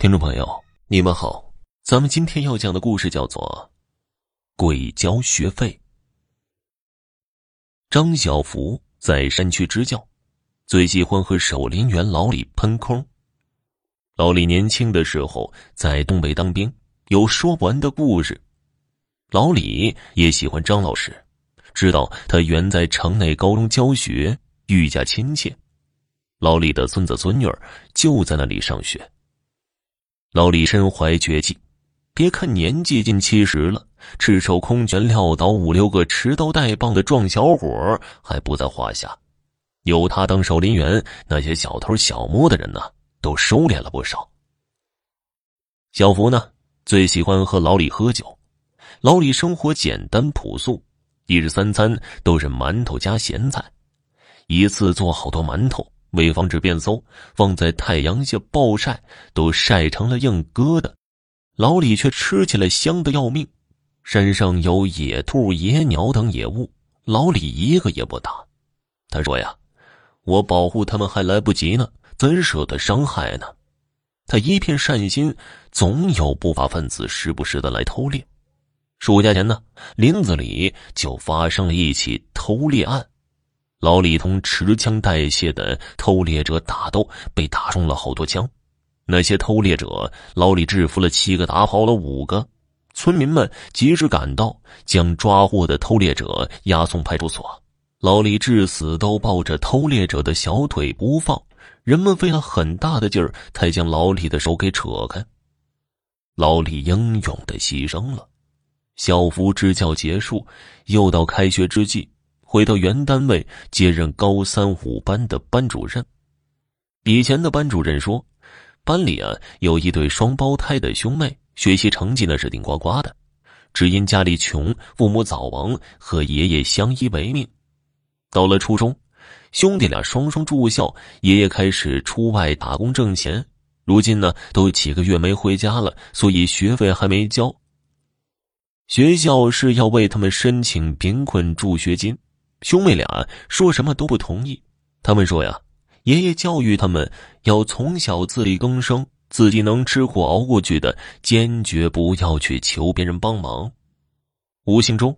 听众朋友，你们好，咱们今天要讲的故事叫做《鬼交学费》。张小福在山区支教，最喜欢和守林员老李喷空。老李年轻的时候在东北当兵，有说不完的故事。老李也喜欢张老师，知道他原在城内高中教学，愈加亲切。老李的孙子孙女就在那里上学。老李身怀绝技，别看年纪近七十了，赤手空拳撂倒五六个持刀带棒的壮小伙还不在话下。有他当守林员，那些小偷小摸的人呢，都收敛了不少。小福呢，最喜欢和老李喝酒。老李生活简单朴素，一日三餐都是馒头加咸菜，一次做好多馒头。为防止变馊，放在太阳下暴晒，都晒成了硬疙瘩。老李却吃起来香的要命。山上有野兔、野鸟等野物，老李一个也不打。他说呀：“我保护他们还来不及呢，怎舍得伤害呢？”他一片善心，总有不法分子时不时的来偷猎。暑假前呢，林子里就发生了一起偷猎案。老李同持枪带械的偷猎者打斗，被打中了好多枪。那些偷猎者，老李制服了七个，打跑了五个。村民们及时赶到，将抓获的偷猎者押送派出所。老李至死都抱着偷猎者的小腿不放，人们费了很大的劲儿才将老李的手给扯开。老李英勇的牺牲了。小福支教结束，又到开学之际。回到原单位接任高三五班的班主任。以前的班主任说，班里啊有一对双胞胎的兄妹，学习成绩那是顶呱呱的，只因家里穷，父母早亡，和爷爷相依为命。到了初中，兄弟俩双双住校，爷爷开始出外打工挣钱。如今呢，都几个月没回家了，所以学费还没交。学校是要为他们申请贫困助学金。兄妹俩说什么都不同意。他们说呀，爷爷教育他们要从小自力更生，自己能吃苦熬过去的，坚决不要去求别人帮忙。无形中，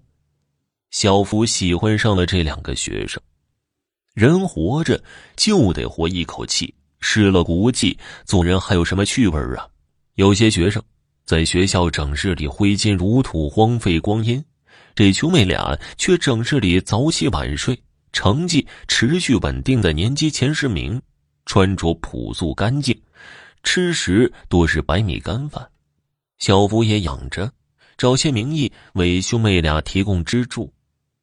小福喜欢上了这两个学生。人活着就得活一口气，失了骨气，做人还有什么趣味啊？有些学生在学校整日里挥金如土，荒废光阴。这兄妹俩却整日里早起晚睡，成绩持续稳定在年级前十名，穿着朴素干净，吃食多是白米干饭。小福也养着，找些名义为兄妹俩提供资助，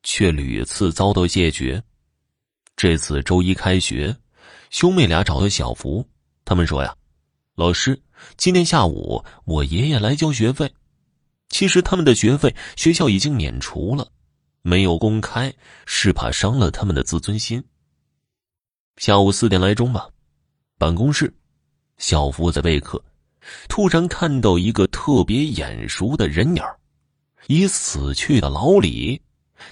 却屡次遭到谢绝。这次周一开学，兄妹俩找到小福，他们说呀：“老师，今天下午我爷爷来交学费。”其实他们的学费学校已经免除了，没有公开是怕伤了他们的自尊心。下午四点来钟吧，办公室，小福在备课，突然看到一个特别眼熟的人影已死去的老李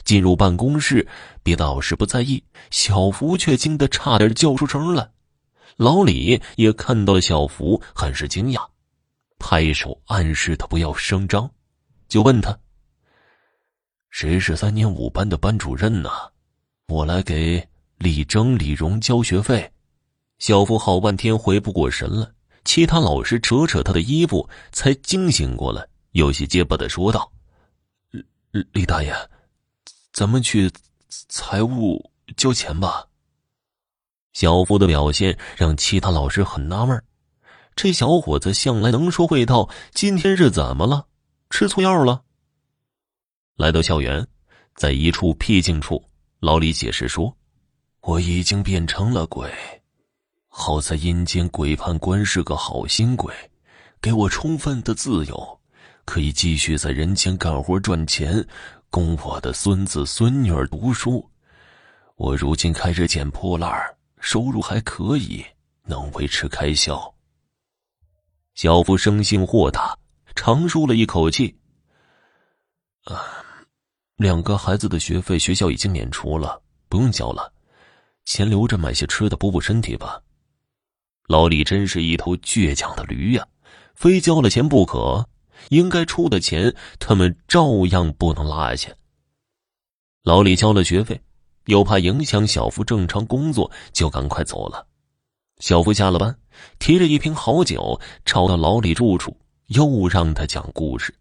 进入办公室。别的老师不在意，小福却惊得差点叫出声来。老李也看到了小福，很是惊讶，拍手暗示他不要声张。就问他：“谁是三年五班的班主任呢？我来给李征、李荣交学费。”小夫好半天回不过神来，其他老师扯扯他的衣服，才惊醒过来，有些结巴的说道：“李李大爷，咱们去财务交钱吧。”小夫的表现让其他老师很纳闷这小伙子向来能说会道，今天是怎么了？吃错药了。来到校园，在一处僻静处，老李解释说：“我已经变成了鬼，好在阴间鬼判官是个好心鬼，给我充分的自由，可以继续在人间干活赚钱，供我的孙子孙女儿读书。我如今开始捡破烂收入还可以，能维持开销。”小福生性豁达。长舒了一口气。啊，两个孩子的学费学校已经免除了，不用交了，钱留着买些吃的补补身体吧。老李真是一头倔强的驴呀，非交了钱不可。应该出的钱，他们照样不能落下。老李交了学费，又怕影响小福正常工作，就赶快走了。小福下了班，提着一瓶好酒，抄到老李住处，又让他讲故事。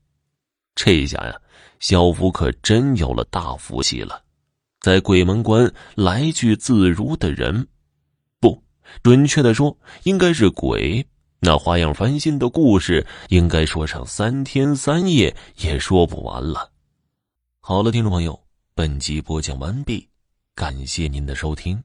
这下呀，小福可真有了大福气了，在鬼门关来去自如的人，不准确的说，应该是鬼。那花样翻新的故事，应该说上三天三夜也说不完了。好了，听众朋友，本集播讲完毕，感谢您的收听。